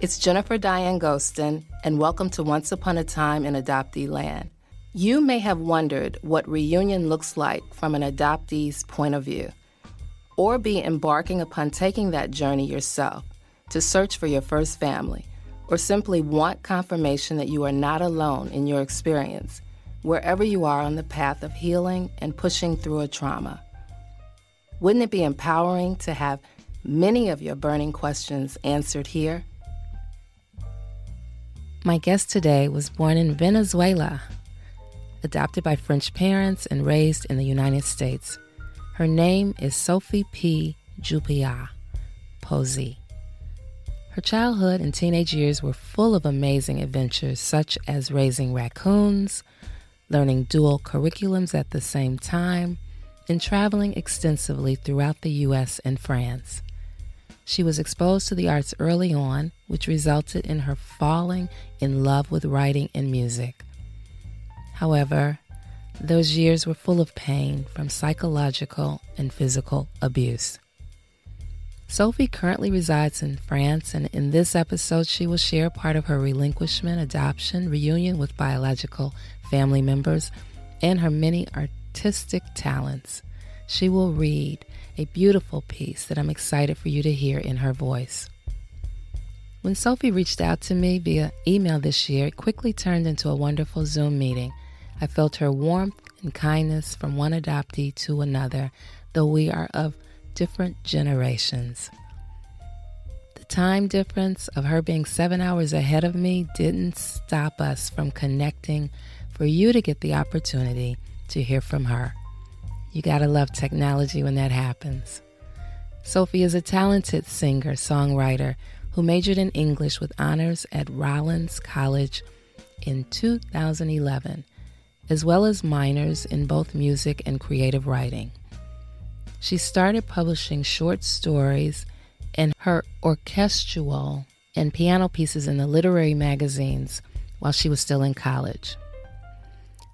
It's Jennifer Diane Gostin, and welcome to Once Upon a Time in Adoptee Land. You may have wondered what reunion looks like from an adoptee's point of view, or be embarking upon taking that journey yourself to search for your first family, or simply want confirmation that you are not alone in your experience, wherever you are on the path of healing and pushing through a trauma. Wouldn't it be empowering to have many of your burning questions answered here? My guest today was born in Venezuela, adopted by French parents and raised in the United States. Her name is Sophie P. Jupillat Posey. Her childhood and teenage years were full of amazing adventures, such as raising raccoons, learning dual curriculums at the same time, and traveling extensively throughout the U.S. and France. She was exposed to the arts early on, which resulted in her falling in love with writing and music. However, those years were full of pain from psychological and physical abuse. Sophie currently resides in France, and in this episode, she will share part of her relinquishment, adoption, reunion with biological family members, and her many artistic talents. She will read a beautiful piece that I'm excited for you to hear in her voice. When Sophie reached out to me via email this year, it quickly turned into a wonderful Zoom meeting. I felt her warmth and kindness from one adoptee to another, though we are of different generations. The time difference of her being seven hours ahead of me didn't stop us from connecting for you to get the opportunity to hear from her. You gotta love technology when that happens. Sophie is a talented singer songwriter who majored in English with honors at Rollins College in 2011, as well as minors in both music and creative writing. She started publishing short stories and her orchestral and piano pieces in the literary magazines while she was still in college.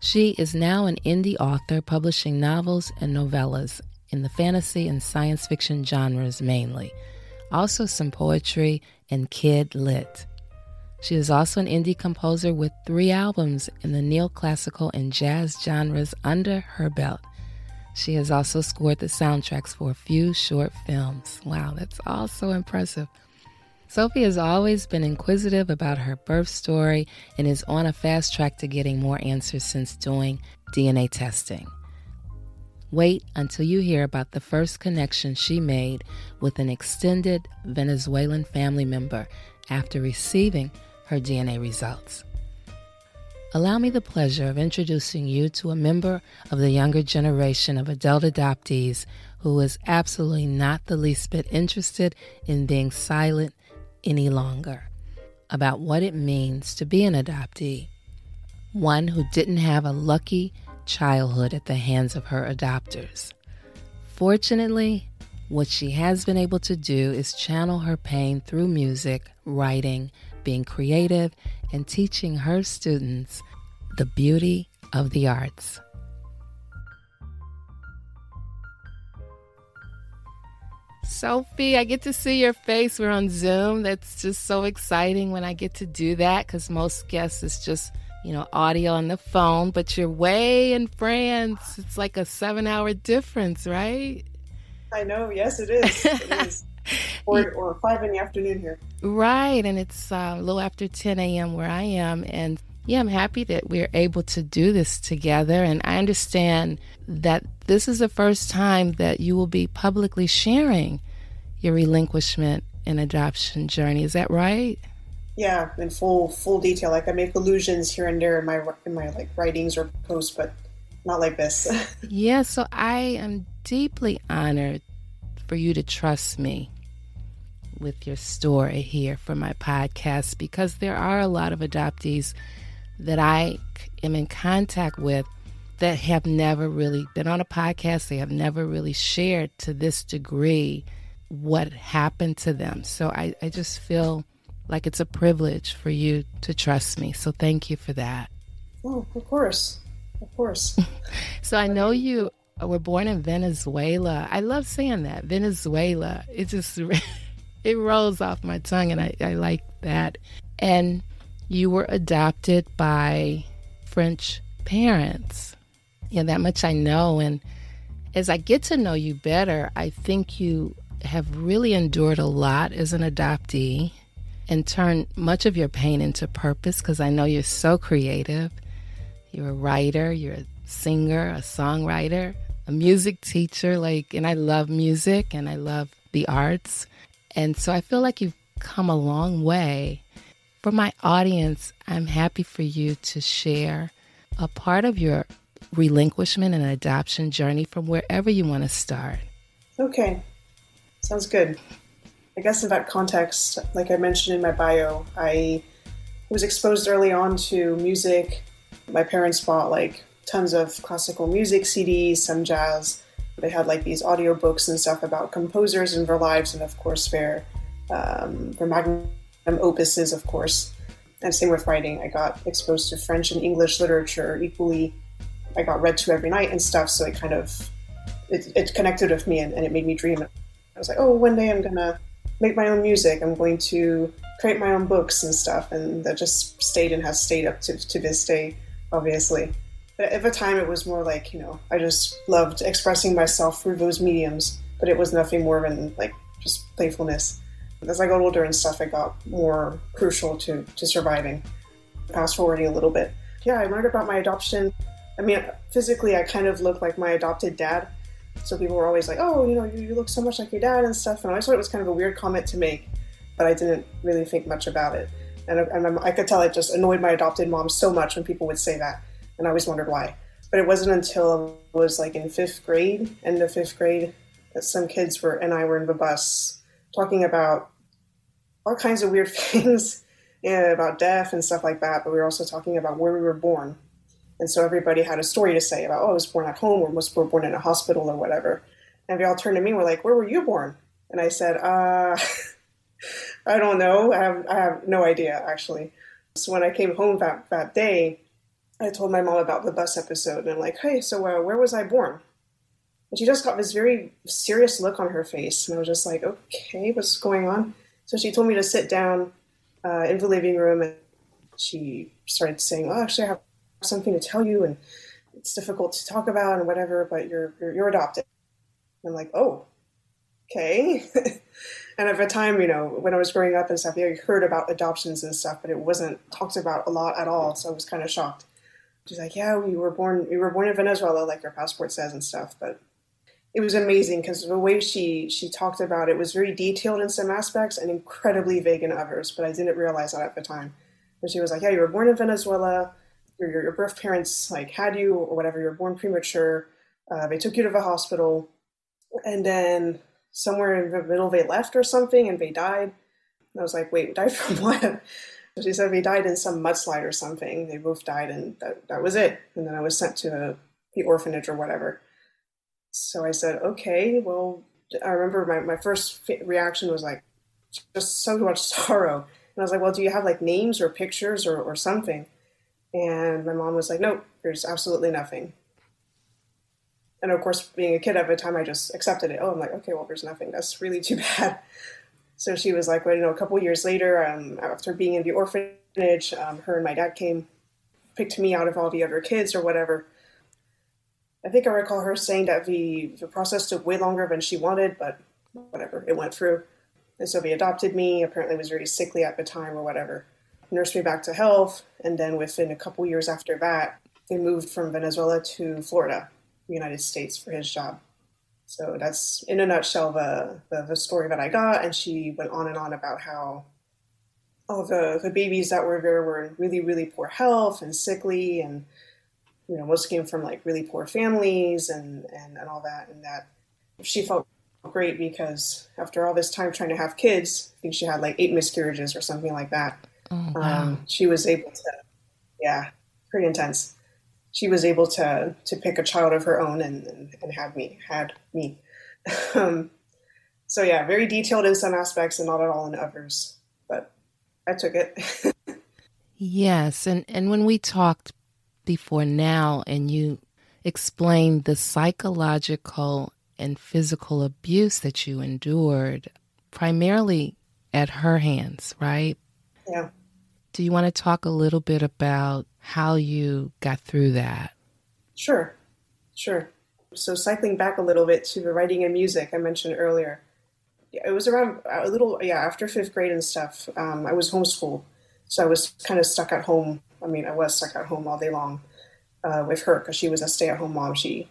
She is now an indie author publishing novels and novellas in the fantasy and science fiction genres mainly, also some poetry and kid lit. She is also an indie composer with three albums in the neoclassical and jazz genres under her belt. She has also scored the soundtracks for a few short films. Wow, that's also impressive. Sophie has always been inquisitive about her birth story and is on a fast track to getting more answers since doing DNA testing. Wait until you hear about the first connection she made with an extended Venezuelan family member after receiving her DNA results. Allow me the pleasure of introducing you to a member of the younger generation of adult adoptees who is absolutely not the least bit interested in being silent any longer about what it means to be an adoptee, one who didn't have a lucky childhood at the hands of her adopters. Fortunately, what she has been able to do is channel her pain through music, writing, being creative, and teaching her students the beauty of the arts. Sophie, I get to see your face. We're on Zoom. That's just so exciting when I get to do that because most guests is just, you know, audio on the phone, but you're way in France. It's like a seven hour difference, right? I know. Yes, it is. It is. or, or five in the afternoon here. Right. And it's uh, a little after 10 a.m. where I am. And yeah, I'm happy that we're able to do this together. And I understand that this is the first time that you will be publicly sharing your relinquishment and adoption journey. Is that right? Yeah, in full full detail. Like I make allusions here and there in my in my like writings or posts, but not like this. yeah, so I am deeply honored for you to trust me with your story here for my podcast because there are a lot of adoptees that I am in contact with that have never really been on a podcast. They have never really shared to this degree what happened to them. So I, I just feel like it's a privilege for you to trust me. So thank you for that. Oh, of course. Of course. so I know you were born in Venezuela. I love saying that. Venezuela. It just it rolls off my tongue, and I, I like that. And you were adopted by French parents. Yeah, that much I know. And as I get to know you better, I think you have really endured a lot as an adoptee and turned much of your pain into purpose because I know you're so creative. You're a writer, you're a singer, a songwriter, a music teacher, like, and I love music and I love the arts. And so I feel like you've come a long way. For my audience, I'm happy for you to share a part of your relinquishment and adoption journey from wherever you want to start. Okay, sounds good. I guess in that context, like I mentioned in my bio, I was exposed early on to music. My parents bought like tons of classical music CDs, some jazz. They had like these audio books and stuff about composers and their lives, and of course their um, their magnum opuses, of course. And same with writing. I got exposed to French and English literature equally. I got read to every night and stuff, so it kind of it, it connected with me and, and it made me dream. I was like, oh, one day I'm gonna make my own music. I'm going to create my own books and stuff, and that just stayed and has stayed up to, to this day, obviously. But at the time, it was more like, you know, I just loved expressing myself through those mediums, but it was nothing more than like just playfulness. As I got older and stuff, it got more crucial to, to surviving. Fast forwarding a little bit. Yeah, I learned about my adoption. I mean, physically, I kind of looked like my adopted dad. So people were always like, oh, you know, you, you look so much like your dad and stuff. And I always thought it was kind of a weird comment to make, but I didn't really think much about it. And, and I could tell it just annoyed my adopted mom so much when people would say that and I always wondered why. But it wasn't until I was like in fifth grade, end of fifth grade, that some kids were and I were in the bus talking about all kinds of weird things yeah, about death and stuff like that. But we were also talking about where we were born, and so everybody had a story to say about, oh, I was born at home or was born in a hospital or whatever. And they all turned to me and were like, where were you born? And I said, uh, I don't know. I have, I have no idea, actually. So when I came home that, that day, I told my mom about the bus episode, and I'm like, hey, so uh, where was I born? And she just got this very serious look on her face, and I was just like, okay, what's going on? So she told me to sit down uh, in the living room, and she started saying, oh, actually, I have something to tell you, and it's difficult to talk about and whatever, but you're you're, you're adopted. And I'm like, oh, okay. and at the time, you know, when I was growing up and stuff, I heard about adoptions and stuff, but it wasn't talked about a lot at all. So I was kind of shocked. She's like, yeah, we were born, we were born in Venezuela, like your passport says and stuff. But it was amazing because the way she she talked about it was very detailed in some aspects and incredibly vague in others. But I didn't realize that at the time. And she was like, yeah, you were born in Venezuela. Your, your, your birth parents like had you or whatever. You were born premature. Uh, they took you to the hospital, and then somewhere in the middle they left or something, and they died. And I was like, wait, died from what? She said we died in some mudslide or something. They both died, and that, that was it. And then I was sent to the orphanage or whatever. So I said, okay, well, I remember my, my first reaction was like, just so much sorrow. And I was like, well, do you have like names or pictures or, or something? And my mom was like, nope, there's absolutely nothing. And of course, being a kid at the time, I just accepted it. Oh, I'm like, okay, well, there's nothing. That's really too bad. So she was like, well, you know, a couple years later, um, after being in the orphanage, um, her and my dad came, picked me out of all the other kids or whatever. I think I recall her saying that the, the process took way longer than she wanted, but whatever, it went through. And so they adopted me, apparently was very sickly at the time or whatever, nursed me back to health, and then within a couple years after that, they moved from Venezuela to Florida, the United States, for his job. So that's in a nutshell the, the, the story that I got. And she went on and on about how all the the babies that were there were in really really poor health and sickly, and you know most came from like really poor families and and, and all that. And that she felt great because after all this time trying to have kids, I think she had like eight miscarriages or something like that. Oh, wow. um, she was able to, yeah, pretty intense she was able to to pick a child of her own and and, and had me had me. um, so yeah, very detailed in some aspects and not at all in others. But I took it. yes, and and when we talked before now, and you explained the psychological and physical abuse that you endured primarily at her hands, right? Yeah. Do you want to talk a little bit about how you got through that? Sure, sure. So, cycling back a little bit to the writing and music I mentioned earlier, it was around a little, yeah, after fifth grade and stuff. Um, I was homeschooled, so I was kind of stuck at home. I mean, I was stuck at home all day long uh, with her because she was a stay-at-home mom. She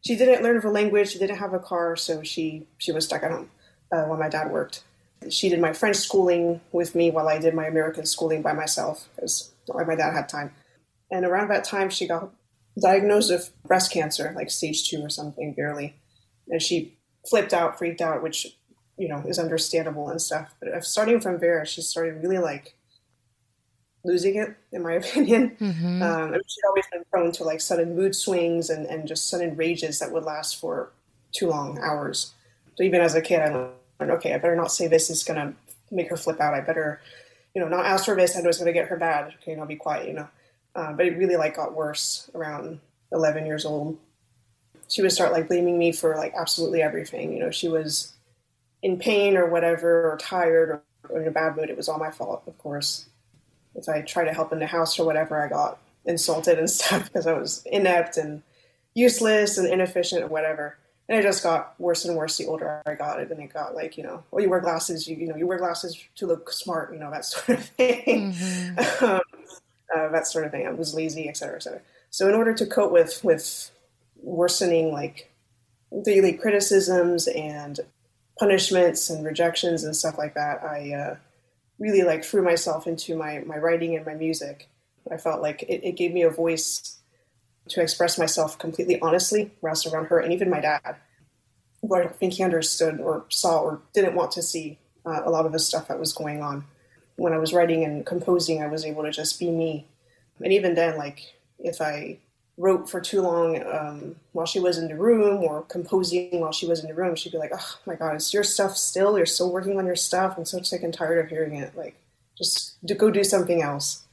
she didn't learn the language. She didn't have a car, so she she was stuck at home uh, while my dad worked. She did my French schooling with me while I did my American schooling by myself because my dad had time. And around that time, she got diagnosed with breast cancer, like stage two or something, barely. And she flipped out, freaked out, which you know is understandable and stuff. But starting from there, she started really like losing it, in my opinion. Mm-hmm. Um, she'd always been prone to like sudden mood swings and, and just sudden rages that would last for too long hours. So even as a kid, I learned, okay, I better not say this is going to make her flip out. I better, you know, not ask for this. I know it's going to get her bad. Okay, I'll be quiet, you know. Uh, but it really like got worse around 11 years old. She would start like blaming me for like absolutely everything. You know, she was in pain or whatever, or tired or, or in a bad mood. It was all my fault, of course. If I tried to help in the house or whatever, I got insulted and stuff because I was inept and useless and inefficient or whatever. And it just got worse and worse the older I got it. And it got like, you know, well, you wear glasses, you, you know, you wear glasses to look smart, you know, that sort of thing. Mm-hmm. um, uh, that sort of thing. I was lazy, et cetera, et cetera. So in order to cope with, with worsening like daily criticisms and punishments and rejections and stuff like that, I uh, really like threw myself into my, my writing and my music. I felt like it, it gave me a voice to express myself completely honestly, whilst around her and even my dad, who I don't think he understood or saw or didn't want to see uh, a lot of the stuff that was going on. When I was writing and composing, I was able to just be me. And even then, like if I wrote for too long um, while she was in the room or composing while she was in the room, she'd be like, "Oh my God, it's your stuff still? You're still working on your stuff? I'm so sick and tired of hearing it. Like, just do, go do something else."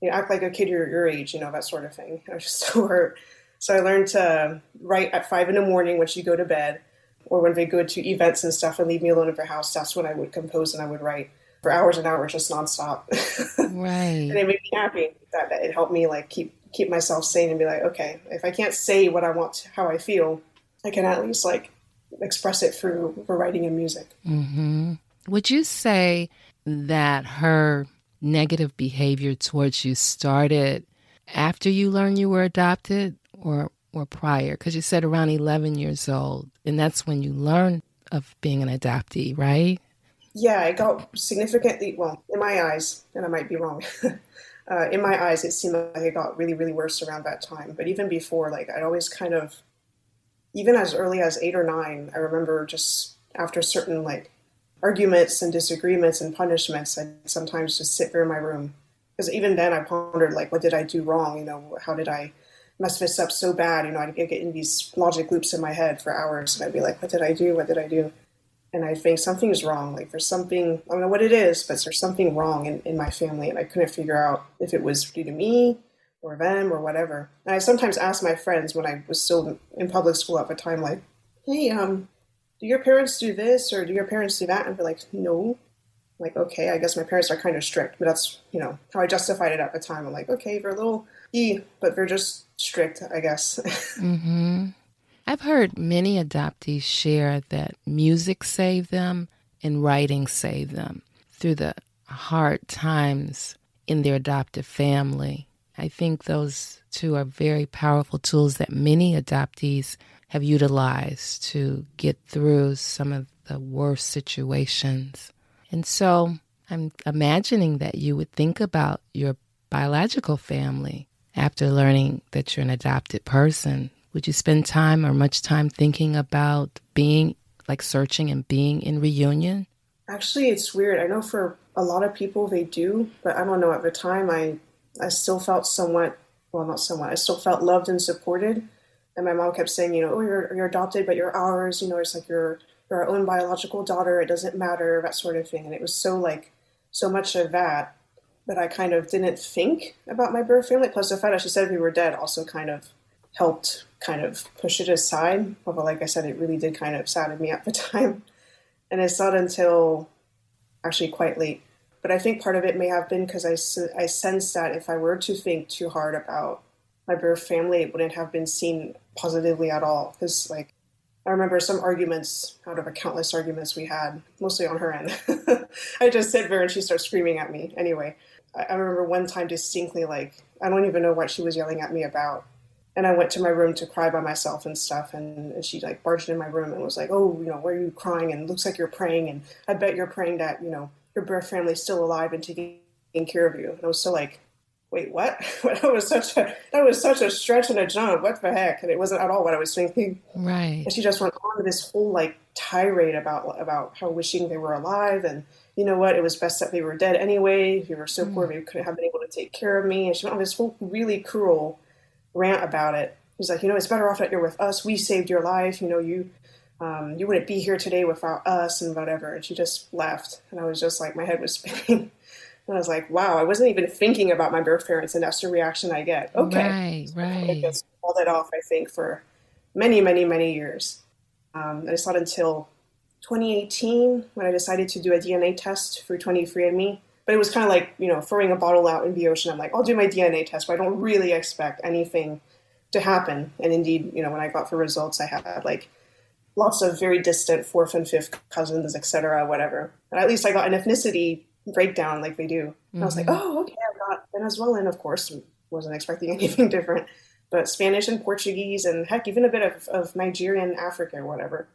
you know, act like a kid your, your age, you know, that sort of thing. I was just so hurt. So I learned to write at five in the morning when she'd go to bed, or when they go to events and stuff and leave me alone in her house. That's when I would compose and I would write for hours and hours, just nonstop. Right. and it made me happy that, that it helped me like keep keep myself sane and be like, okay, if I can't say what I want, how I feel, I can at least like express it through, writing and music. Mm-hmm. Would you say that her negative behavior towards you started after you learned you were adopted or or prior? Because you said around 11 years old, and that's when you learned of being an adoptee, right? Yeah, it got significantly, well, in my eyes, and I might be wrong, uh, in my eyes, it seemed like it got really, really worse around that time. But even before, like, I'd always kind of, even as early as eight or nine, I remember just after certain, like, arguments and disagreements and punishments, I'd sometimes just sit there in my room. Because even then, I pondered, like, what did I do wrong? You know, how did I mess this up so bad? You know, I'd get in these logic loops in my head for hours, and I'd be like, what did I do? What did I do? And I think something is wrong. Like, there's something, I don't know what it is, but there's something wrong in, in my family. And I couldn't figure out if it was due to me or them or whatever. And I sometimes ask my friends when I was still in public school at the time, like, hey, um, do your parents do this or do your parents do that? And they're like, no. I'm like, okay, I guess my parents are kind of strict, but that's, you know, how I justified it at the time. I'm like, okay, they're a little e, but they're just strict, I guess. mm-hmm. I've heard many adoptees share that music saved them and writing saved them through the hard times in their adoptive family. I think those two are very powerful tools that many adoptees have utilized to get through some of the worst situations. And so I'm imagining that you would think about your biological family after learning that you're an adopted person. Would you spend time or much time thinking about being like searching and being in reunion? Actually, it's weird. I know for a lot of people they do, but I don't know. At the time, I I still felt somewhat well, not somewhat. I still felt loved and supported and my mom kept saying, you know, oh, you're, you're adopted, but you're ours. You know, it's like you're, you're our own biological daughter. It doesn't matter, that sort of thing. And it was so like, so much of that that I kind of didn't think about my birth family. Plus the fact that she said we were dead also kind of helped kind of push it aside. Although, like I said, it really did kind of sadden me at the time. And it's not until actually quite late. But I think part of it may have been because I, I sensed that if I were to think too hard about my birth family, it wouldn't have been seen positively at all. Because, like, I remember some arguments out of a countless arguments we had, mostly on her end. I just sit there and she starts screaming at me. Anyway, I, I remember one time distinctly, like, I don't even know what she was yelling at me about and I went to my room to cry by myself and stuff. And, and, she like barged in my room and was like, "Oh, you know, why are you crying? And looks like you're praying. And I bet you're praying that you know your birth family's still alive and taking care of you." And I was so like, "Wait, what?" that was such a that was such a stretch and a jump. What the heck? And it wasn't at all what I was thinking. Right. And she just went on this whole like tirade about about how wishing they were alive and you know what, it was best that they were dead anyway. We were so mm. poor, they couldn't have been able to take care of me. And she went on this whole really cruel rant about it. He's like, you know, it's better off that you're with us. We saved your life. You know, you um, you wouldn't be here today without us and whatever. And she just left, and I was just like, my head was spinning. and I was like, wow, I wasn't even thinking about my birth parents, and that's the reaction I get. Okay, right, right. I just called it off. I think for many, many, many years. Um, and it's not until 2018 when I decided to do a DNA test for 23andMe. But it was kind of like, you know, throwing a bottle out in the ocean. I'm like, I'll do my DNA test, but I don't really expect anything to happen. And indeed, you know, when I got the results, I had like lots of very distant fourth and fifth cousins, etc., whatever. And at least I got an ethnicity breakdown like they do. Mm-hmm. I was like, mm-hmm. oh, okay, I got Venezuelan, of course. Wasn't expecting anything different. But Spanish and Portuguese, and heck, even a bit of, of Nigerian, Africa, whatever.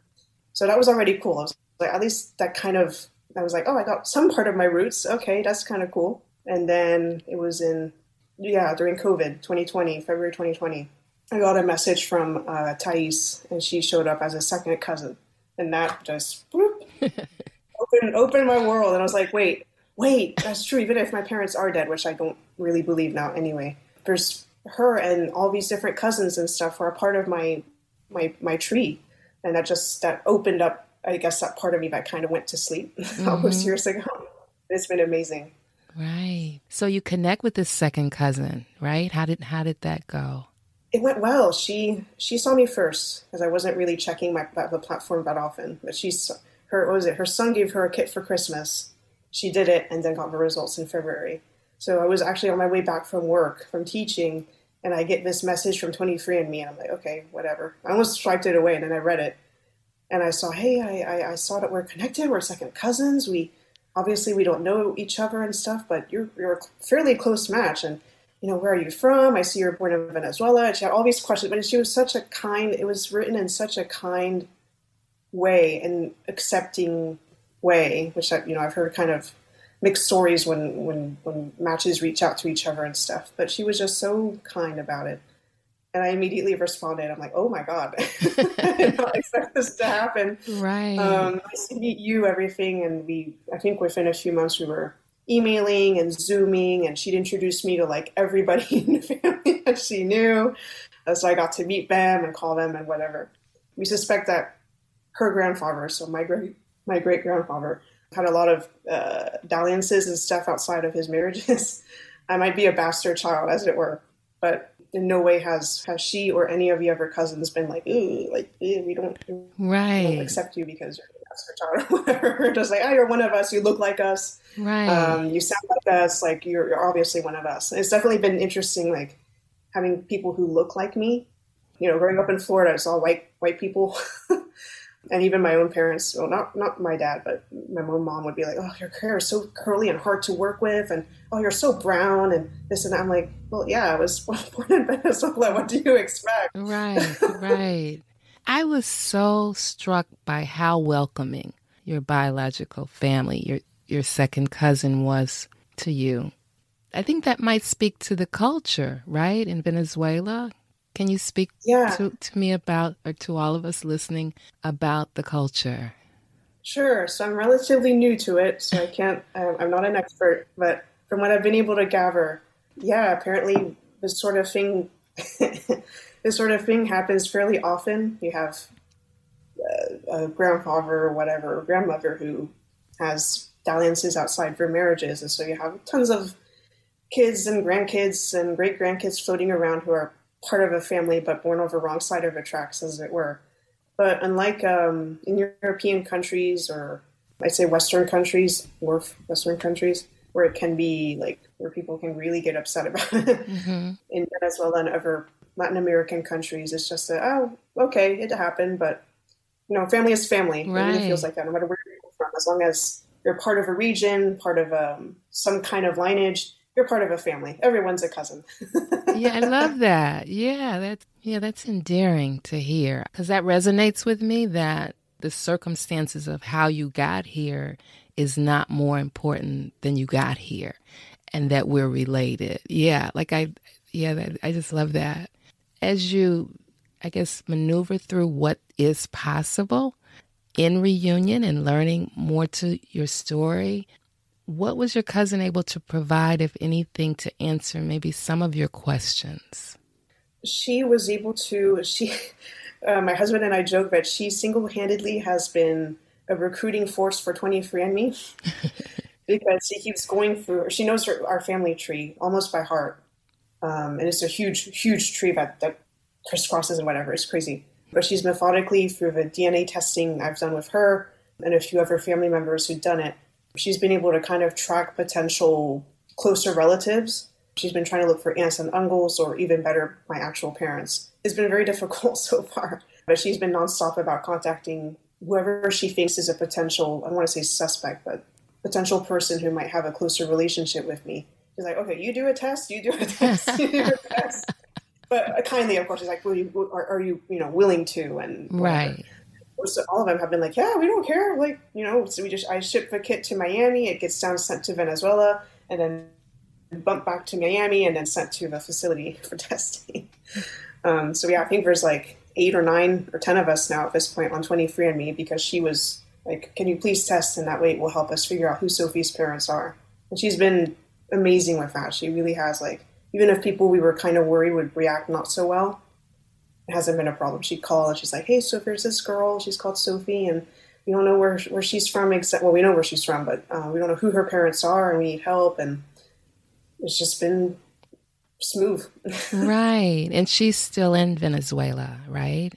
So that was already cool. I was like, at least that kind of, I was like, oh, I got some part of my roots. Okay, that's kind of cool. And then it was in, yeah, during COVID, 2020, February 2020. I got a message from uh, Thais, and she showed up as a second cousin, and that just opened opened my world. And I was like, wait, wait, that's true. Even if my parents are dead, which I don't really believe now, anyway. There's her and all these different cousins and stuff were a part of my my my tree, and that just that opened up. I guess that part of me that kind of went to sleep mm-hmm. almost years ago. It's been amazing. Right. So you connect with this second cousin, right? How did how did that go? it went well. She she saw me first because I wasn't really checking my the platform that often. But she's her what was it? Her son gave her a kit for Christmas. She did it and then got the results in February. So I was actually on my way back from work from teaching, and I get this message from 23andMe, and I'm like, okay, whatever. I almost swiped it away, and then I read it, and I saw, hey, I, I, I saw that we're connected. We're second cousins. We obviously we don't know each other and stuff, but you're you're a fairly close match, and you know, where are you from? I see you're born in Venezuela. And she had all these questions, but she was such a kind, it was written in such a kind way and accepting way, which I, you know, I've heard kind of mixed stories when, when, when matches reach out to each other and stuff, but she was just so kind about it. And I immediately responded. I'm like, "Oh my god, I did not expect this to happen." Right. Um, nice to meet you. Everything, and we. I think within a few months we were emailing and zooming and she'd introduce me to like everybody in the family that she knew so i got to meet them and call them and whatever we suspect that her grandfather so my great my great grandfather had a lot of uh, dalliances and stuff outside of his marriages i might be a bastard child as it were but in no way has has she or any of the other cousins been like ooh like we don't right we don't accept you because you're child or whatever. Just like, oh, you're one of us. You look like us. Right. Um, you sound like us. Like you're, you're obviously one of us. it's definitely been interesting, like having people who look like me. You know, growing up in Florida, it's all white white people. and even my own parents, well, not not my dad, but my own mom would be like, "Oh, your hair is so curly and hard to work with," and "Oh, you're so brown," and this and that. I'm like, "Well, yeah, I was born in Venezuela. What do you expect?" Right, right. I was so struck by how welcoming your biological family, your your second cousin was to you. I think that might speak to the culture, right, in Venezuela. Can you speak yeah. to, to me about, or to all of us listening, about the culture? Sure. So I'm relatively new to it, so I can't, I'm not an expert, but from what I've been able to gather, yeah, apparently this sort of thing this sort of thing happens fairly often. You have uh, a grandfather or whatever, or grandmother who has dalliances outside for marriages, and so you have tons of kids and grandkids and great grandkids floating around who are part of a family but born over wrong side of the tracks, as it were. But unlike um, in European countries or I'd say Western countries, or Western countries, where it can be like where people can really get upset about it. Mm-hmm. In Venezuela and other Latin American countries, it's just a, oh, okay, it happened, but you know, family is family. Right. It really feels like that, no matter where you're from, as long as you're part of a region, part of um, some kind of lineage, you're part of a family. Everyone's a cousin. yeah, I love that. Yeah, that's yeah, that's endearing to hear because that resonates with me. That the circumstances of how you got here is not more important than you got here, and that we're related. Yeah, like I, yeah, that, I just love that. As you, I guess, maneuver through what is possible in reunion and learning more to your story what was your cousin able to provide, if anything, to answer maybe some of your questions? She was able to, she, uh, my husband and I joke that she single handedly has been a recruiting force for 23andMe because she keeps going through, she knows her, our family tree almost by heart. Um, and it's a huge, huge tree that, that crisscrosses and whatever. It's crazy. But she's methodically, through the DNA testing I've done with her and a few other family members who've done it, she's been able to kind of track potential closer relatives. She's been trying to look for aunts and uncles, or even better, my actual parents. It's been very difficult so far, but she's been nonstop about contacting whoever she thinks is a potential, I don't want to say suspect, but potential person who might have a closer relationship with me. She's like, okay, you do a test, you do a test, you do a test. But kindly, of course, she's like, you, are, are, you, you know, willing to? And whatever. right all of them have been like, yeah, we don't care. Like, you know, so we just I ship the kit to Miami, it gets down sent to Venezuela, and then bumped back to Miami, and then sent to the facility for testing. Um, so yeah, I think there's like eight or nine or ten of us now at this point on 23andMe because she was like, can you please test, and that way it will help us figure out who Sophie's parents are. And she's been amazing with that. She really has like, even if people we were kind of worried would react not so well, hasn't been a problem. She'd call and she's like, "Hey, so there's this girl. She's called Sophie, and we don't know where where she's from. Except, well, we know where she's from, but uh, we don't know who her parents are, and we need help." And it's just been smooth. right, and she's still in Venezuela, right?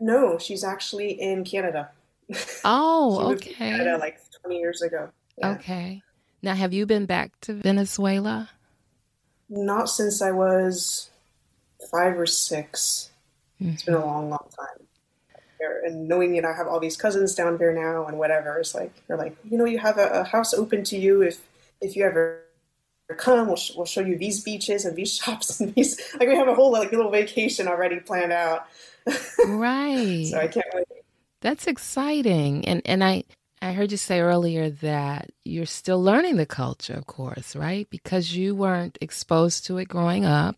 No, she's actually in Canada. Oh, okay. Canada like 20 years ago. Yeah. Okay. Now, have you been back to Venezuela? Not since I was five or 6 mm-hmm. It's been a long, long time. And knowing, you know, I have all these cousins down there now and whatever, it's like, they're like, you know, you have a, a house open to you if, if you ever come, we'll, sh- we'll show you these beaches and these shops and these, like we have a whole like little vacation already planned out. Right. so I can't wait. That's exciting. And, and I, I heard you say earlier that you're still learning the culture, of course, right? Because you weren't exposed to it growing up.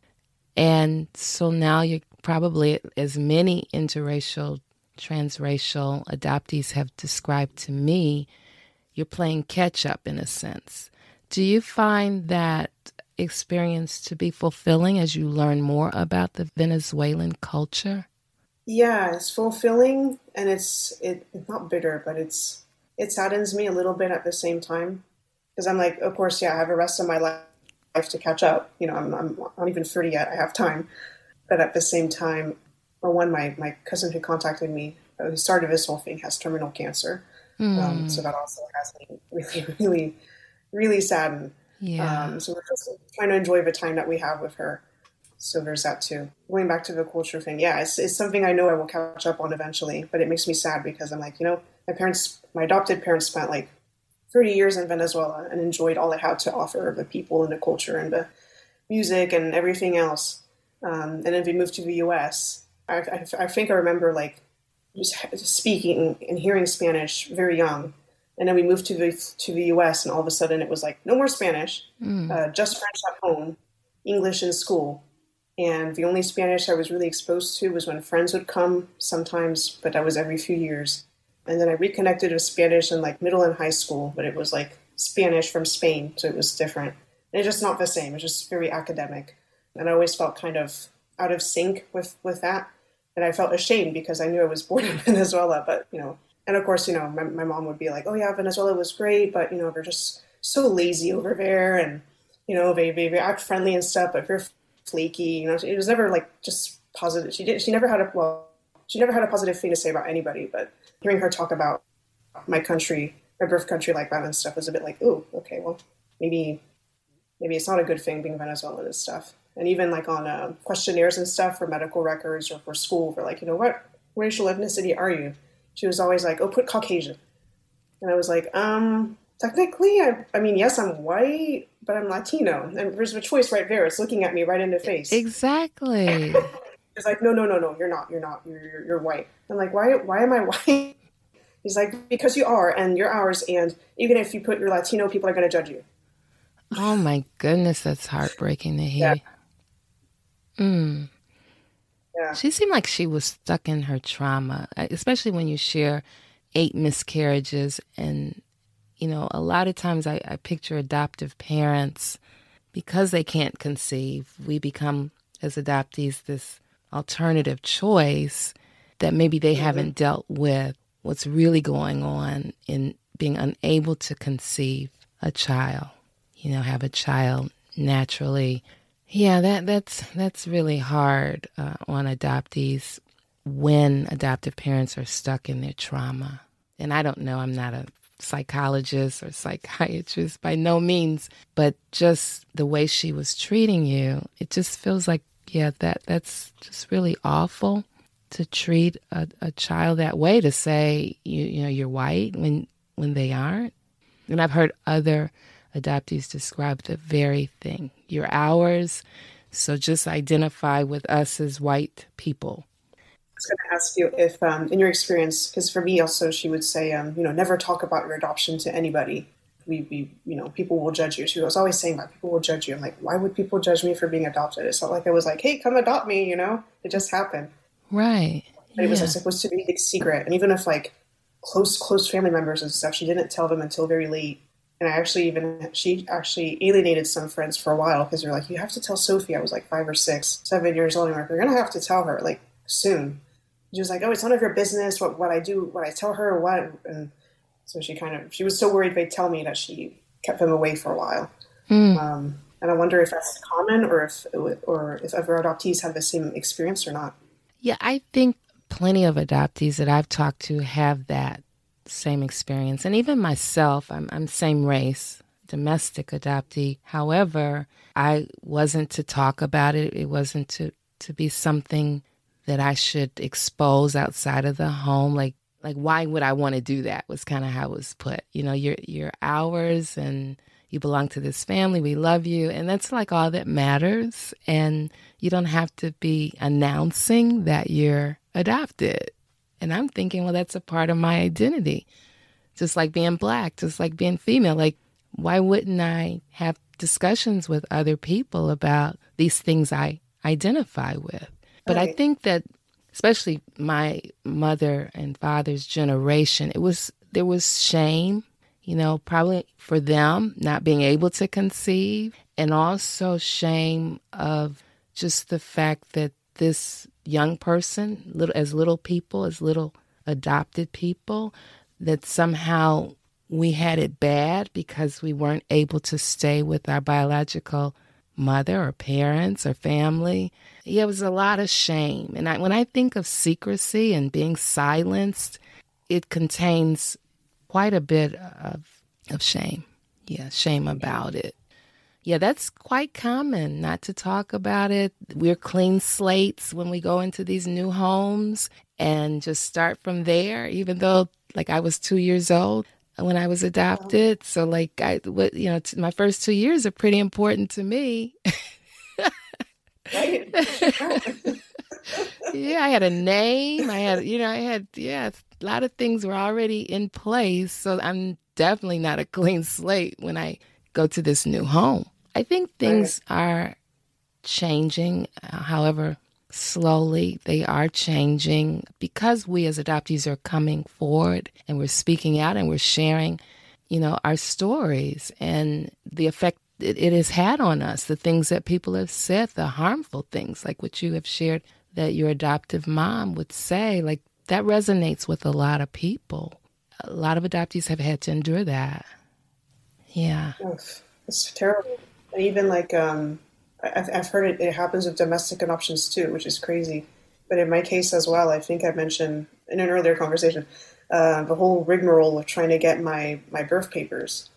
And so now you're probably, as many interracial, transracial adoptees have described to me, you're playing catch up in a sense. Do you find that experience to be fulfilling as you learn more about the Venezuelan culture? Yeah, it's fulfilling and it's it, it's not bitter, but it's it saddens me a little bit at the same time because I'm like, of course, yeah, I have the rest of my life life to catch up. You know, I'm, I'm not even 30 yet. I have time. But at the same time, or one, my, my cousin who contacted me, uh, who started this whole thing, has terminal cancer. Mm. Um, so that also has me really, really, really saddened. Yeah. Um, so we're just trying to enjoy the time that we have with her. So there's that too. Going back to the culture thing, yeah, it's, it's something I know I will catch up on eventually, but it makes me sad because I'm like, you know, my parents, my adopted parents spent like 30 years in Venezuela and enjoyed all it had to offer the people and the culture and the music and everything else. Um, and then we moved to the US. I, I, I, think I remember like just speaking and hearing Spanish very young. And then we moved to the to the U.S. and all of a sudden it was like no more Spanish, mm. uh, just French at home, English in school, and the only Spanish I was really exposed to was when friends would come sometimes, but that was every few years. And then I reconnected with Spanish in like middle and high school, but it was like Spanish from Spain, so it was different. And it's just not the same. It's just very academic. And I always felt kind of out of sync with, with that. And I felt ashamed because I knew I was born in Venezuela, but you know, and of course, you know, my, my mom would be like, oh yeah, Venezuela was great, but you know, they're just so lazy over there and, you know, they, they, they act friendly and stuff, but they're flaky, you know, it was never like just positive. She did, she never had a, well, she never had a positive thing to say about anybody, but hearing her talk about my country, my birth country, like that and stuff, was a bit like, ooh, okay, well, maybe, maybe it's not a good thing being Venezuelan and stuff. And even like on uh, questionnaires and stuff for medical records or for school, for like, you know, what racial ethnicity are you? She was always like, oh, put Caucasian. And I was like, um, technically, I, I mean, yes, I'm white, but I'm Latino. And there's a choice right there. It's looking at me right in the face. Exactly. it's like, no, no, no, no, you're not. You're not. You're, you're, you're white. I'm like, why, why am I white? He's like, because you are, and you're ours, and even if you put your Latino, people are going to judge you. Oh my goodness, that's heartbreaking to hear. Yeah. Mm. Yeah. She seemed like she was stuck in her trauma, especially when you share eight miscarriages and you know, a lot of times I, I picture adoptive parents because they can't conceive, we become as adoptees this alternative choice that maybe they mm-hmm. haven't dealt with what's really going on in being unable to conceive a child, you know, have a child naturally. Yeah, that that's that's really hard uh, on adoptees when adoptive parents are stuck in their trauma. And I don't know, I'm not a psychologist or psychiatrist by no means, but just the way she was treating you, it just feels like, yeah, that that's just really awful to treat a, a child that way to say you you know you're white when when they aren't. And I've heard other adoptees describe the very thing. You're ours, so just identify with us as white people I was going to ask you if, um, in your experience, because for me also, she would say, um, you know, never talk about your adoption to anybody. We, we, you know, people will judge you. She was always saying that people will judge you. I'm like, why would people judge me for being adopted? It's not like I was like, hey, come adopt me. You know, it just happened. Right. But it was yeah. supposed to be a big secret, and even if like close, close family members and stuff, she didn't tell them until very late. And I actually even she actually alienated some friends for a while because they're like, you have to tell Sophie. I was like five or six, seven years old. And like, you're gonna have to tell her like soon she was like, "Oh, it's none of your business what what I do, what I tell her, what." And so she kind of she was so worried they'd tell me that she kept them away for a while. Mm. Um, and I wonder if that's common, or if or if other adoptees have the same experience or not. Yeah, I think plenty of adoptees that I've talked to have that same experience, and even myself. I'm I'm same race, domestic adoptee. However, I wasn't to talk about it. It wasn't to to be something that I should expose outside of the home. Like, like why would I want to do that? Was kind of how it was put. You know, you're you're ours, and you belong to this family. We love you, and that's like all that matters. And you don't have to be announcing that you're adopted. And I'm thinking, well, that's a part of my identity, just like being black, just like being female. Like, why wouldn't I have discussions with other people about these things I identify with? But right. I think that especially my mother and father's generation, it was there was shame, you know, probably for them not being able to conceive and also shame of just the fact that this young person, little as little people, as little adopted people, that somehow we had it bad because we weren't able to stay with our biological mother or parents or family. Yeah, it was a lot of shame. And I, when I think of secrecy and being silenced, it contains quite a bit of, of shame. Yeah, shame about it. Yeah, that's quite common not to talk about it. We're clean slates when we go into these new homes and just start from there, even though, like, I was two years old when I was adopted. So like I what you know, t- my first 2 years are pretty important to me. yeah, I had a name. I had, you know, I had, yeah, a lot of things were already in place. So I'm definitely not a clean slate when I go to this new home. I think things right. are changing. Uh, however, slowly. They are changing. Because we as adoptees are coming forward and we're speaking out and we're sharing you know our stories and the effect it, it has had on us the things that people have said the harmful things like what you have shared that your adoptive mom would say like that resonates with a lot of people. A lot of adoptees have had to endure that. Yeah. It's terrible. Even like um I've, I've heard it, it happens with domestic adoptions too, which is crazy. But in my case as well, I think I mentioned in an earlier conversation, uh, the whole rigmarole of trying to get my my birth papers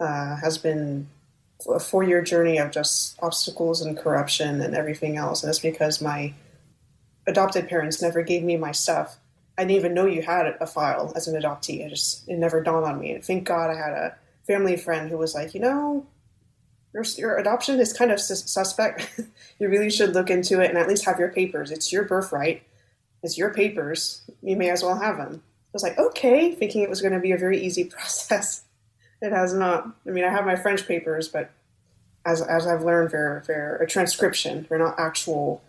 uh, has been a four year journey of just obstacles and corruption and everything else. And it's because my adopted parents never gave me my stuff. I didn't even know you had a file as an adoptee. I just it never dawned on me. And thank God I had a family friend who was like, you know, your, your adoption is kind of suspect. you really should look into it and at least have your papers. It's your birthright. It's your papers. You may as well have them. I was like, okay, thinking it was going to be a very easy process. It has not. I mean, I have my French papers, but as, as I've learned, they're, they're a transcription. They're not actual.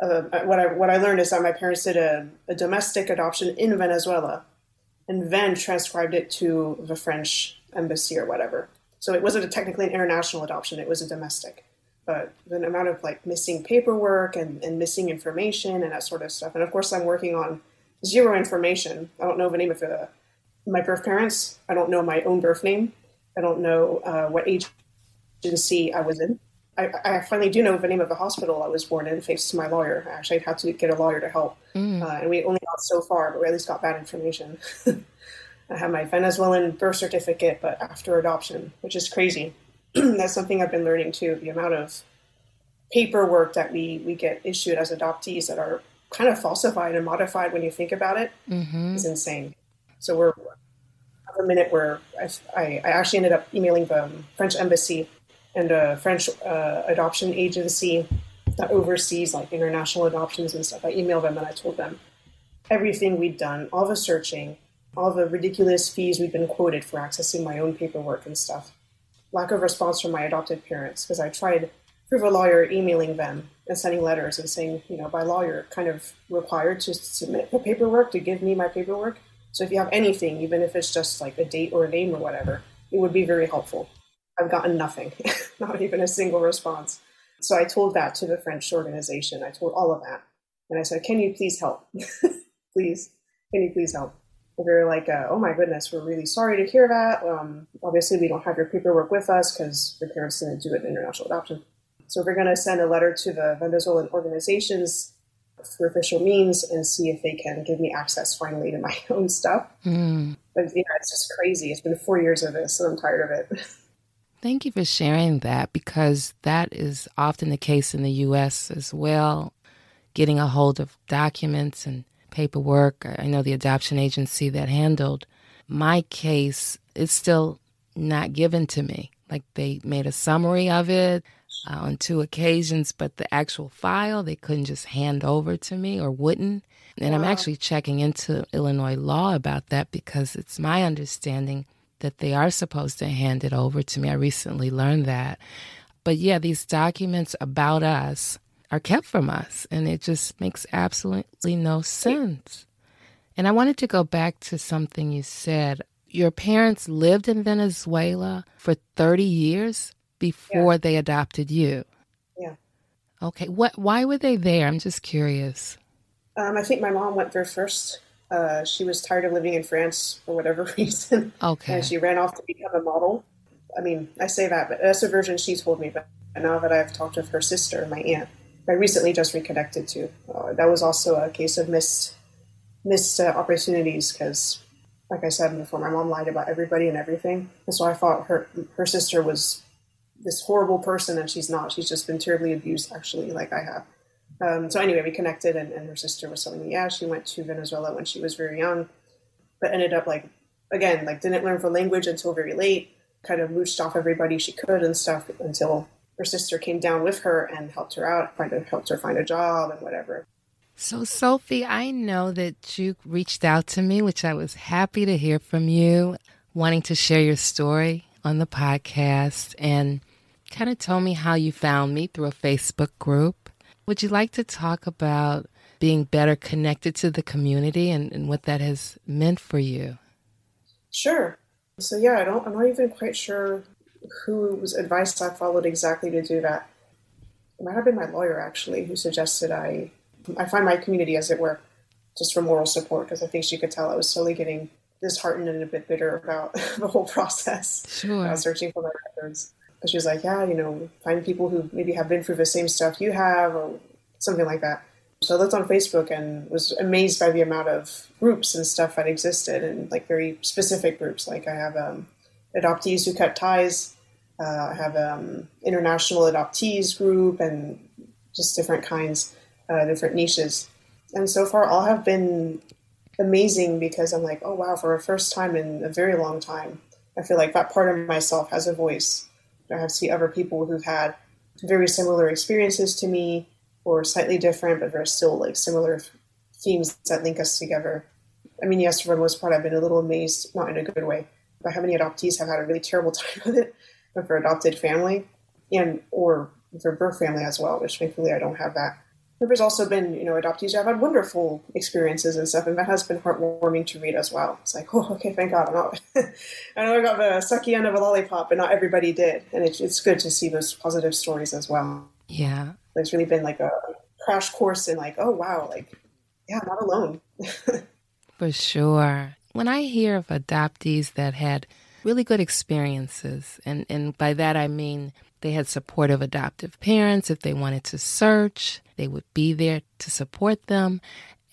Uh, what I what I learned is that my parents did a, a domestic adoption in Venezuela, and then transcribed it to the French embassy or whatever. So it wasn't a technically an international adoption; it was a domestic. But the amount of like missing paperwork and, and missing information and that sort of stuff, and of course, I'm working on zero information. I don't know the name of the my birth parents. I don't know my own birth name. I don't know uh, what agency I was in. I, I, finally do know the name of the hospital I was born in, thanks to my lawyer. Actually, I actually had to get a lawyer to help. Mm. Uh, and we only got so far, but we at least got bad information. I have my Venezuelan birth certificate, but after adoption, which is crazy. That's something I've been learning too. The amount of paperwork that we, we get issued as adoptees that are kind of falsified and modified when you think about it mm-hmm. is insane. So we're a minute where I, I, actually ended up emailing the French embassy and a French uh, adoption agency that oversees like international adoptions and stuff. I emailed them and I told them everything we'd done, all the searching, all the ridiculous fees we'd been quoted for accessing my own paperwork and stuff. Lack of response from my adopted parents because I tried through a lawyer emailing them and sending letters and saying, you know, by law you're kind of required to submit the paperwork to give me my paperwork. So if you have anything, even if it's just like a date or a name or whatever, it would be very helpful. I've gotten nothing, not even a single response. So I told that to the French organization. I told all of that. And I said, Can you please help? please, can you please help? They were like, uh, Oh my goodness, we're really sorry to hear that. Um, obviously, we don't have your paperwork with us because your parents didn't do it in international adoption. So we're going to send a letter to the Venezuelan organizations through official means and see if they can give me access finally to my own stuff. Mm. But yeah, it's just crazy. It's been four years of this, and I'm tired of it. Thank you for sharing that because that is often the case in the U.S. as well. Getting a hold of documents and paperwork. I know the adoption agency that handled my case is still not given to me. Like they made a summary of it, uh, on two occasions, but the actual file they couldn't just hand over to me or wouldn't. And wow. I'm actually checking into Illinois law about that because it's my understanding that they are supposed to hand it over to me. I recently learned that. But yeah, these documents about us are kept from us, and it just makes absolutely no sense. And I wanted to go back to something you said. Your parents lived in Venezuela for 30 years? before yeah. they adopted you. Yeah. Okay. What? Why were they there? I'm just curious. Um, I think my mom went there first. Uh, she was tired of living in France for whatever reason. Okay. And she ran off to become a model. I mean, I say that, but that's a version she told me. But now that I've talked with her sister, my aunt, I recently just reconnected to, uh, that was also a case of missed missed uh, opportunities because, like I said before, my mom lied about everybody and everything, and so I thought her her sister was this horrible person, and she's not. She's just been terribly abused, actually, like I have. Um, so anyway, we connected, and, and her sister was telling me, yeah, she went to Venezuela when she was very young, but ended up like again, like didn't learn the language until very late. Kind of mooched off everybody she could and stuff until her sister came down with her and helped her out, kind of helped her find a job and whatever. So, Sophie, I know that you reached out to me, which I was happy to hear from you, wanting to share your story on the podcast. And kind of told me how you found me through a Facebook group. Would you like to talk about being better connected to the community and, and what that has meant for you? Sure. So yeah, I don't I'm not even quite sure whose advice I followed exactly to do that. It might have been my lawyer actually who suggested I I find my community as it were just for moral support because I think she could tell I was slowly getting disheartened and a bit bitter about the whole process. Sure. Uh, searching for my records. But she was like, yeah, you know, find people who maybe have been through the same stuff you have or something like that. So I looked on Facebook and was amazed by the amount of groups and stuff that existed, and like very specific groups. Like I have um, adoptees who cut ties. Uh, I have um, international adoptees group, and just different kinds, uh, different niches. And so far, all have been amazing because I'm like, oh wow, for a first time in a very long time, I feel like that part of myself has a voice. I have see other people who've had very similar experiences to me, or slightly different, but there are still like similar themes that link us together. I mean, yes, for the most part, I've been a little amazed, not in a good way, by how many adoptees have had a really terrible time with it, but for adopted family and or for birth family as well, which thankfully I don't have that there's also been, you know, adoptees who have had wonderful experiences and stuff, and that has been heartwarming to read as well. It's like, oh, okay, thank God. I'm not, I know I got the sucky end of a lollipop, but not everybody did. And it's, it's good to see those positive stories as well. Yeah. There's really been like a crash course in like, oh, wow, like, yeah, I'm not alone. For sure. When I hear of adoptees that had really good experiences, and, and by that I mean they had supportive adoptive parents. If they wanted to search, they would be there to support them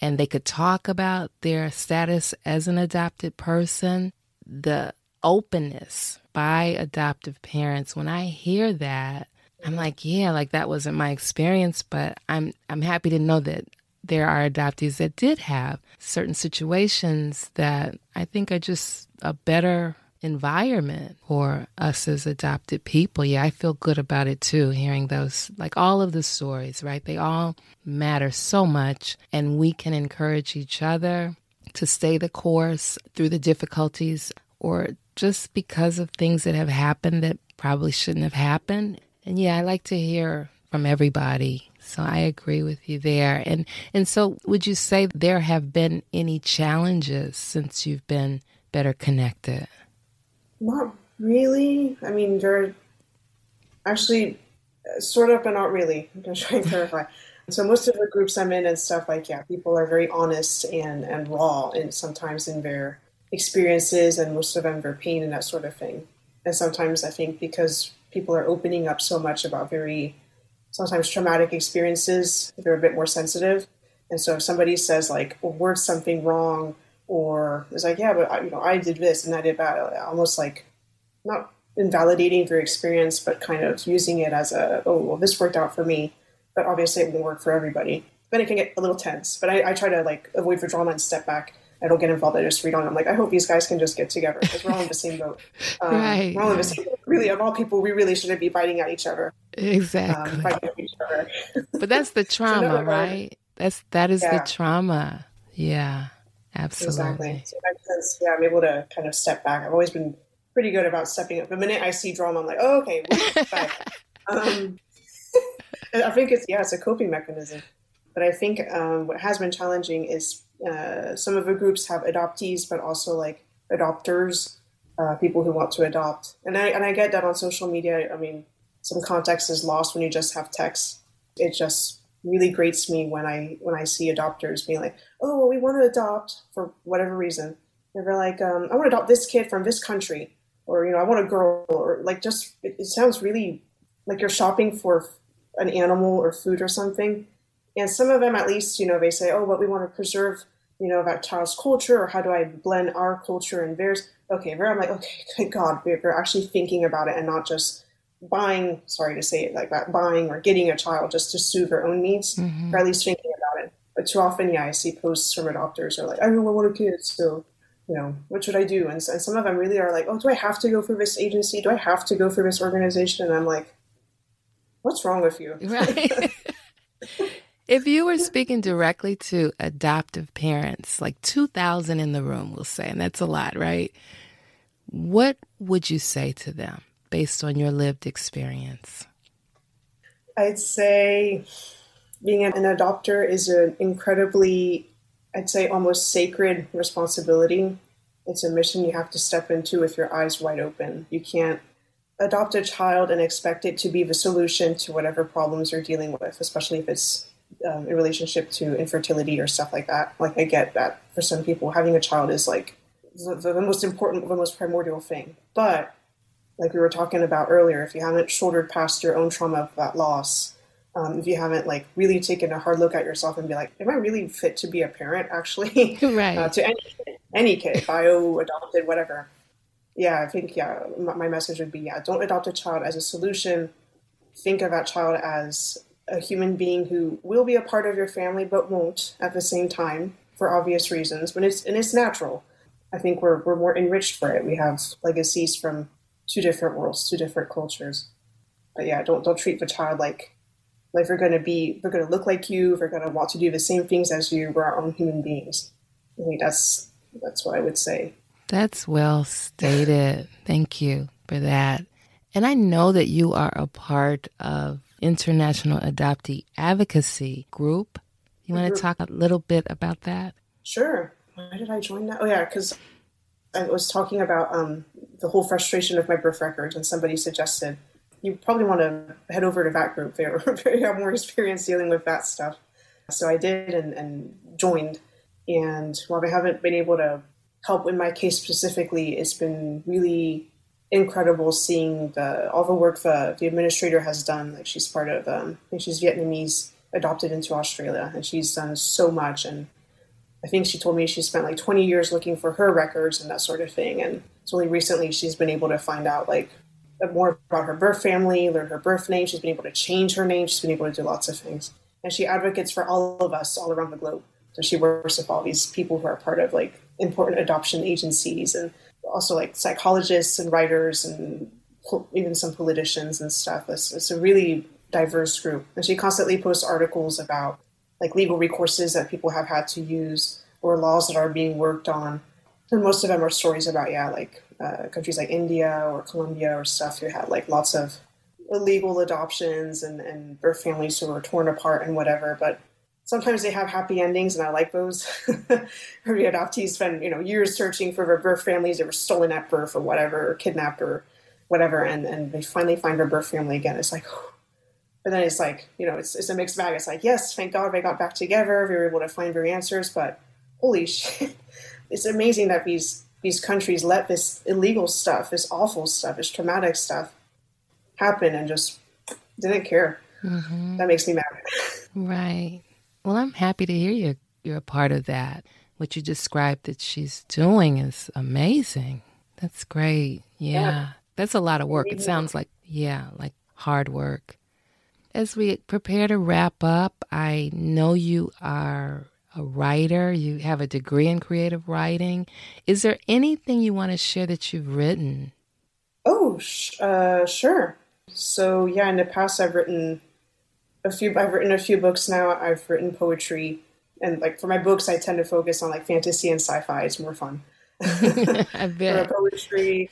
and they could talk about their status as an adopted person. The openness by adoptive parents, when I hear that, I'm like, yeah, like that wasn't my experience, but I'm I'm happy to know that there are adoptees that did have certain situations that I think are just a better environment for us as adopted people. Yeah, I feel good about it too, hearing those, like all of the stories, right? They all matter so much, and we can encourage each other to stay the course through the difficulties or just because of things that have happened that probably shouldn't have happened. And yeah, I like to hear from everybody. So I agree with you there. And and so would you say there have been any challenges since you've been better connected? Not really. I mean, they're actually uh, sort of, but not really. I'm going to try and clarify. So most of the groups I'm in and stuff like yeah, people are very honest and and raw, and sometimes in their experiences, and most of them their pain and that sort of thing. And sometimes I think because people are opening up so much about very sometimes traumatic experiences, they're a bit more sensitive. And so if somebody says like, "Well, we're something wrong," or it's like, yeah, but I, you know, I did this and I did that. Almost like not invalidating their experience, but kind of using it as a, oh, well, this worked out for me, but obviously it won't work for everybody. Then it can get a little tense. But I, I try to like avoid the drama and step back. I don't get involved. I just read on. I'm like, I hope these guys can just get together because we're all in the same boat. Um, right. We're all in the same boat. Really, of all people, we really shouldn't be biting at each other. Exactly. Um, at each other. but that's the trauma, so no, right? That's that is yeah. the trauma. Yeah. Absolutely. Exactly. So yeah, I'm able to kind of step back. I've always been pretty good about stepping up. The minute I see drama, I'm like, oh, okay. um, I think it's, yeah, it's a coping mechanism. But I think um, what has been challenging is uh, some of the groups have adoptees, but also like adopters, uh, people who want to adopt. And I, and I get that on social media. I mean, some context is lost when you just have text. It just really grates me when I when I see adopters being like, "Oh, well, we want to adopt for whatever reason." they're like, um, "I want to adopt this kid from this country," or you know, "I want a girl," or like just it, it sounds really like you're shopping for an animal or food or something. And some of them, at least, you know, they say, "Oh, but we want to preserve." You know, that child's culture, or how do I blend our culture and theirs? Okay, there I'm like, okay, thank God, they're actually thinking about it and not just buying, sorry to say it like that, buying or getting a child just to soothe their own needs, mm-hmm. or at least thinking about it. But too often, yeah, I see posts from adopters are like, I don't want a kid, so, you know, what should I do? And, and some of them really are like, oh, do I have to go for this agency? Do I have to go for this organization? And I'm like, what's wrong with you? Right. if you were speaking directly to adoptive parents, like 2,000 in the room, we'll say, and that's a lot, right? What would you say to them? Based on your lived experience? I'd say being an adopter is an incredibly, I'd say almost sacred responsibility. It's a mission you have to step into with your eyes wide open. You can't adopt a child and expect it to be the solution to whatever problems you're dealing with, especially if it's um, in relationship to infertility or stuff like that. Like, I get that for some people, having a child is like the, the most important, the most primordial thing. But like we were talking about earlier, if you haven't shouldered past your own trauma of that loss, Um, if you haven't like really taken a hard look at yourself and be like, am I really fit to be a parent? Actually, right uh, to any any kid, bio, adopted, whatever. Yeah, I think yeah, my message would be yeah, don't adopt a child as a solution. Think of that child as a human being who will be a part of your family but won't at the same time for obvious reasons. But it's and it's natural. I think we're we're more enriched for it. We have legacies from two different worlds, two different cultures. But yeah, don't don't treat the child like like they're going to be they're going to look like you. They're going to want to do the same things as you. We're our own human beings. I think that's that's what I would say. That's well stated. Thank you for that. And I know that you are a part of International Adoptee Advocacy Group. You want to mm-hmm. talk a little bit about that? Sure. Why did I join that? Oh, yeah, because I was talking about um, the whole frustration of my birth records, and somebody suggested you probably want to head over to that group. They have more experience dealing with that stuff. So I did and, and joined. And while I haven't been able to help in my case specifically, it's been really incredible seeing the all the work the, the administrator has done. Like she's part of, um, I think she's Vietnamese, adopted into Australia, and she's done so much. And I think she told me she spent like 20 years looking for her records and that sort of thing. And it's only recently she's been able to find out like more about her birth family, learn her birth name. She's been able to change her name. She's been able to do lots of things. And she advocates for all of us all around the globe. So she works with all these people who are part of like important adoption agencies and also like psychologists and writers and even some politicians and stuff. It's, it's a really diverse group. And she constantly posts articles about like legal recourses that people have had to use or laws that are being worked on. And most of them are stories about, yeah, like uh, countries like India or Colombia or stuff who had like lots of illegal adoptions and, and birth families who were torn apart and whatever. But sometimes they have happy endings, and I like those. the adoptees spend you know years searching for their birth families that were stolen at birth or whatever, or kidnapped or whatever, and and they finally find their birth family again. It's like, but then it's like you know it's it's a mixed bag. It's like yes, thank God they got back together. We were able to find their answers, but holy shit, it's amazing that these these countries let this illegal stuff, this awful stuff, this traumatic stuff happen and just didn't care. Mm-hmm. That makes me mad. Right. Well, I'm happy to hear you. You're a part of that. What you described that she's doing is amazing. That's great. Yeah. yeah. That's a lot of work. It sounds like, yeah, like hard work. As we prepare to wrap up, I know you are a writer, you have a degree in creative writing. Is there anything you want to share that you've written? Oh, sh- uh, sure. So, yeah, in the past, I've written a few I've written a few books now. I've written poetry, and like for my books, I tend to focus on like fantasy and sci-fi. It's more fun. I bet. For poetry,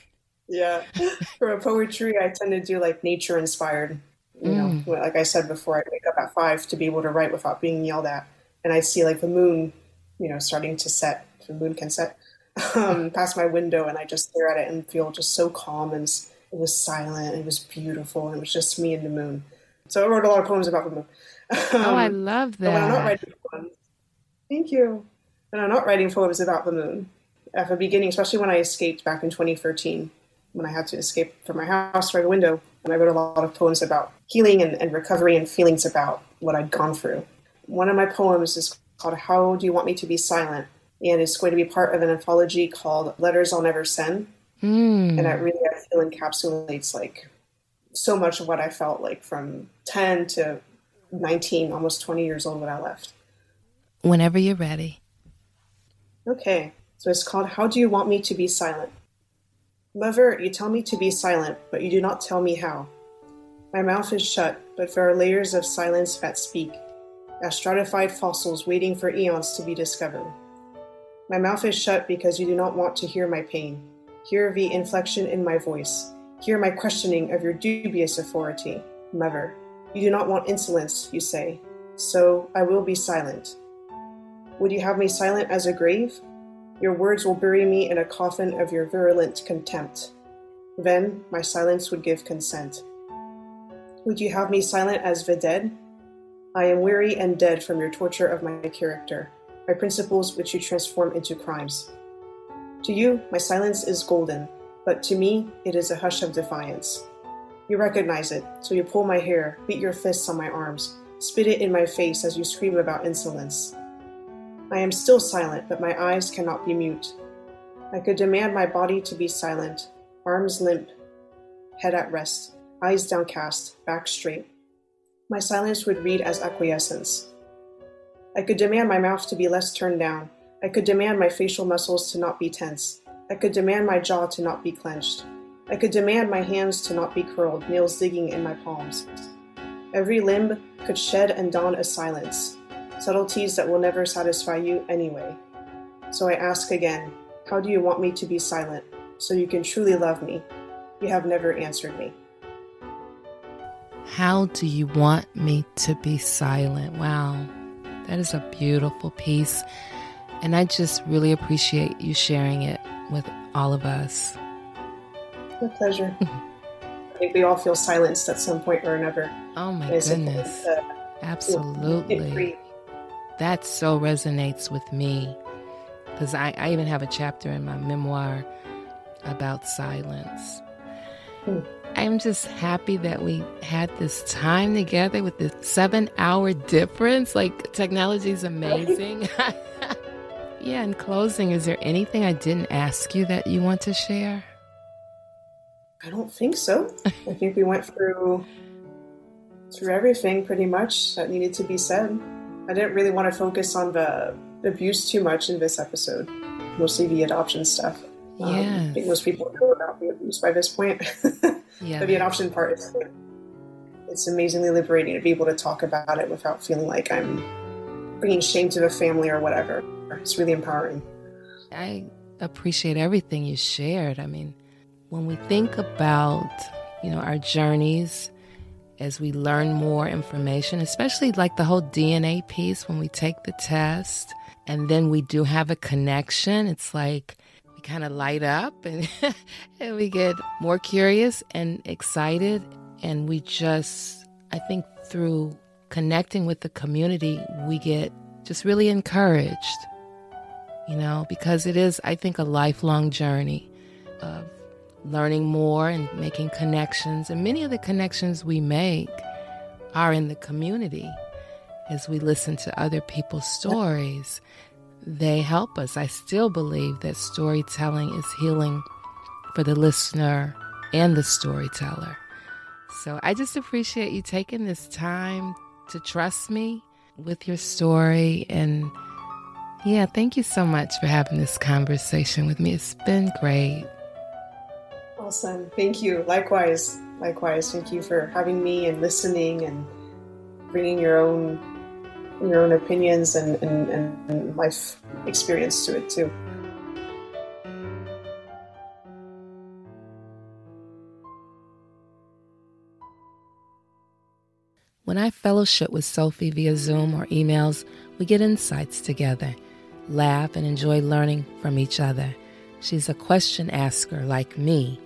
yeah. For a poetry, I tend to do like nature inspired. You mm. know, like I said before, I wake up at five to be able to write without being yelled at, and I see like the moon, you know, starting to set. The moon can set um, past my window, and I just stare at it and feel just so calm and it was silent. It was beautiful. And it was just me and the moon. So I wrote a lot of poems about the moon. Um, oh, I love that. When I'm not writing poems, thank you. When I'm not writing poems about the moon, at the beginning, especially when I escaped back in 2013, when I had to escape from my house through the window, and I wrote a lot of poems about healing and, and recovery and feelings about what I'd gone through. One of my poems is called How Do You Want Me to Be Silent? And it's going to be part of an anthology called Letters I'll Never Send. Mm. And that really, I feel, encapsulates like so much of what I felt like from 10 to 19, almost 20 years old when I left. Whenever you're ready. Okay, so it's called How Do You Want Me to Be Silent? Mother, you tell me to be silent, but you do not tell me how. My mouth is shut, but there are layers of silence that speak, as stratified fossils waiting for eons to be discovered. My mouth is shut because you do not want to hear my pain, hear the inflection in my voice, Hear my questioning of your dubious authority. Mother, you do not want insolence, you say, so I will be silent. Would you have me silent as a grave? Your words will bury me in a coffin of your virulent contempt. Then my silence would give consent. Would you have me silent as the dead? I am weary and dead from your torture of my character, my principles which you transform into crimes. To you, my silence is golden, but to me it is a hush of defiance. You recognize it, so you pull my hair, beat your fists on my arms, spit it in my face as you scream about insolence. I am still silent, but my eyes cannot be mute. I could demand my body to be silent, arms limp, head at rest, eyes downcast, back straight. My silence would read as acquiescence. I could demand my mouth to be less turned down. I could demand my facial muscles to not be tense. I could demand my jaw to not be clenched. I could demand my hands to not be curled, nails digging in my palms. Every limb could shed and don a silence, subtleties that will never satisfy you anyway. So I ask again, how do you want me to be silent so you can truly love me? You have never answered me. How do you want me to be silent? Wow, that is a beautiful piece. And I just really appreciate you sharing it with all of us. My pleasure. I think we all feel silenced at some point or another. Oh my goodness. Uh, Absolutely. That so resonates with me because I, I, even have a chapter in my memoir about silence. Hmm. I'm just happy that we had this time together with this seven hour difference. Like, technology is amazing. yeah, in closing, is there anything I didn't ask you that you want to share? I don't think so. I think we went through through everything pretty much that needed to be said. I didn't really want to focus on the abuse too much in this episode, mostly the adoption stuff. Um, I think most people know about the abuse by this point. yeah. but the adoption part is it's amazingly liberating to be able to talk about it without feeling like I'm bringing shame to the family or whatever. It's really empowering. I appreciate everything you shared. I mean, when we think about, you know, our journeys as we learn more information, especially like the whole DNA piece when we take the test and then we do have a connection, it's like we kind of light up and, and we get more curious and excited. And we just, I think through connecting with the community, we get just really encouraged, you know, because it is, I think, a lifelong journey of learning more and making connections. And many of the connections we make are in the community as we listen to other people's stories. They help us. I still believe that storytelling is healing for the listener and the storyteller. So I just appreciate you taking this time to trust me with your story. And yeah, thank you so much for having this conversation with me. It's been great. Awesome. Thank you. Likewise. Likewise. Thank you for having me and listening and bringing your own your own opinions and, and, and life experience to it too. When I fellowship with Sophie via Zoom or emails, we get insights together, laugh, and enjoy learning from each other. She's a question asker like me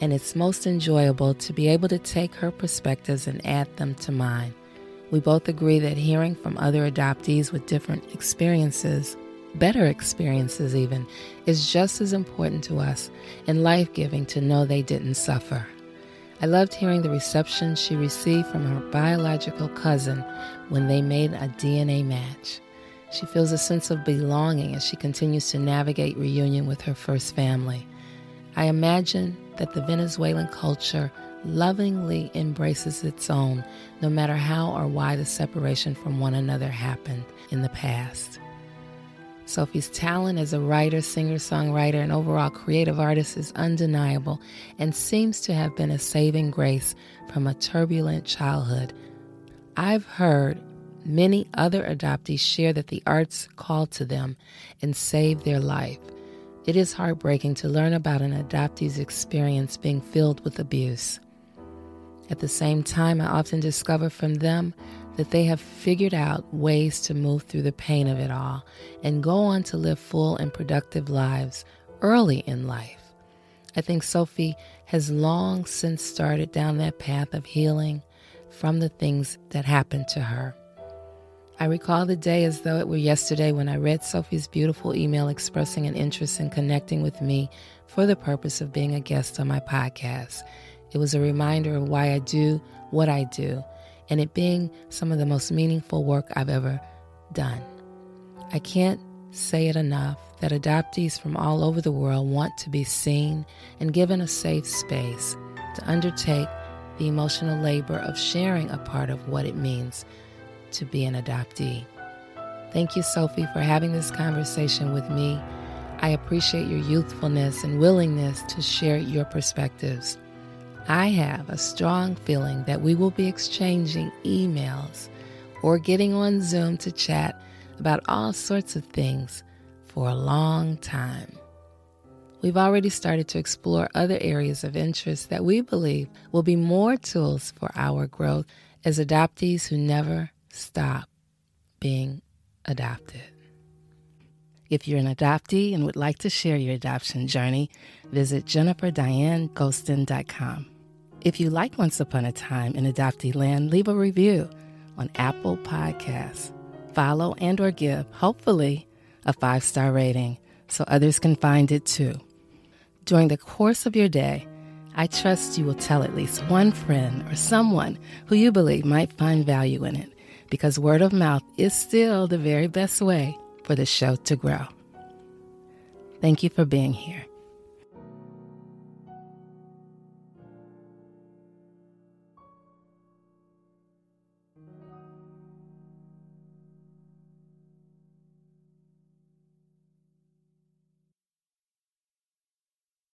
and it's most enjoyable to be able to take her perspectives and add them to mine. We both agree that hearing from other adoptees with different experiences, better experiences even, is just as important to us and life giving to know they didn't suffer. I loved hearing the reception she received from her biological cousin when they made a DNA match. She feels a sense of belonging as she continues to navigate reunion with her first family. I imagine that the Venezuelan culture lovingly embraces its own, no matter how or why the separation from one another happened in the past. Sophie's talent as a writer, singer, songwriter, and overall creative artist is undeniable and seems to have been a saving grace from a turbulent childhood. I've heard many other adoptees share that the arts called to them and saved their life. It is heartbreaking to learn about an adoptee's experience being filled with abuse. At the same time, I often discover from them that they have figured out ways to move through the pain of it all and go on to live full and productive lives early in life. I think Sophie has long since started down that path of healing from the things that happened to her. I recall the day as though it were yesterday when I read Sophie's beautiful email expressing an interest in connecting with me for the purpose of being a guest on my podcast. It was a reminder of why I do what I do, and it being some of the most meaningful work I've ever done. I can't say it enough that adoptees from all over the world want to be seen and given a safe space to undertake the emotional labor of sharing a part of what it means to be an adoptee. Thank you, Sophie, for having this conversation with me. I appreciate your youthfulness and willingness to share your perspectives. I have a strong feeling that we will be exchanging emails or getting on Zoom to chat about all sorts of things for a long time. We've already started to explore other areas of interest that we believe will be more tools for our growth as adoptees who never stop being adopted. If you're an adoptee and would like to share your adoption journey, visit jenniferdianegostin.com. If you like Once Upon a Time in Adoptee Land, leave a review on Apple Podcasts. Follow and or give, hopefully, a five-star rating so others can find it too. During the course of your day, I trust you will tell at least one friend or someone who you believe might find value in it because word of mouth is still the very best way for the show to grow. Thank you for being here.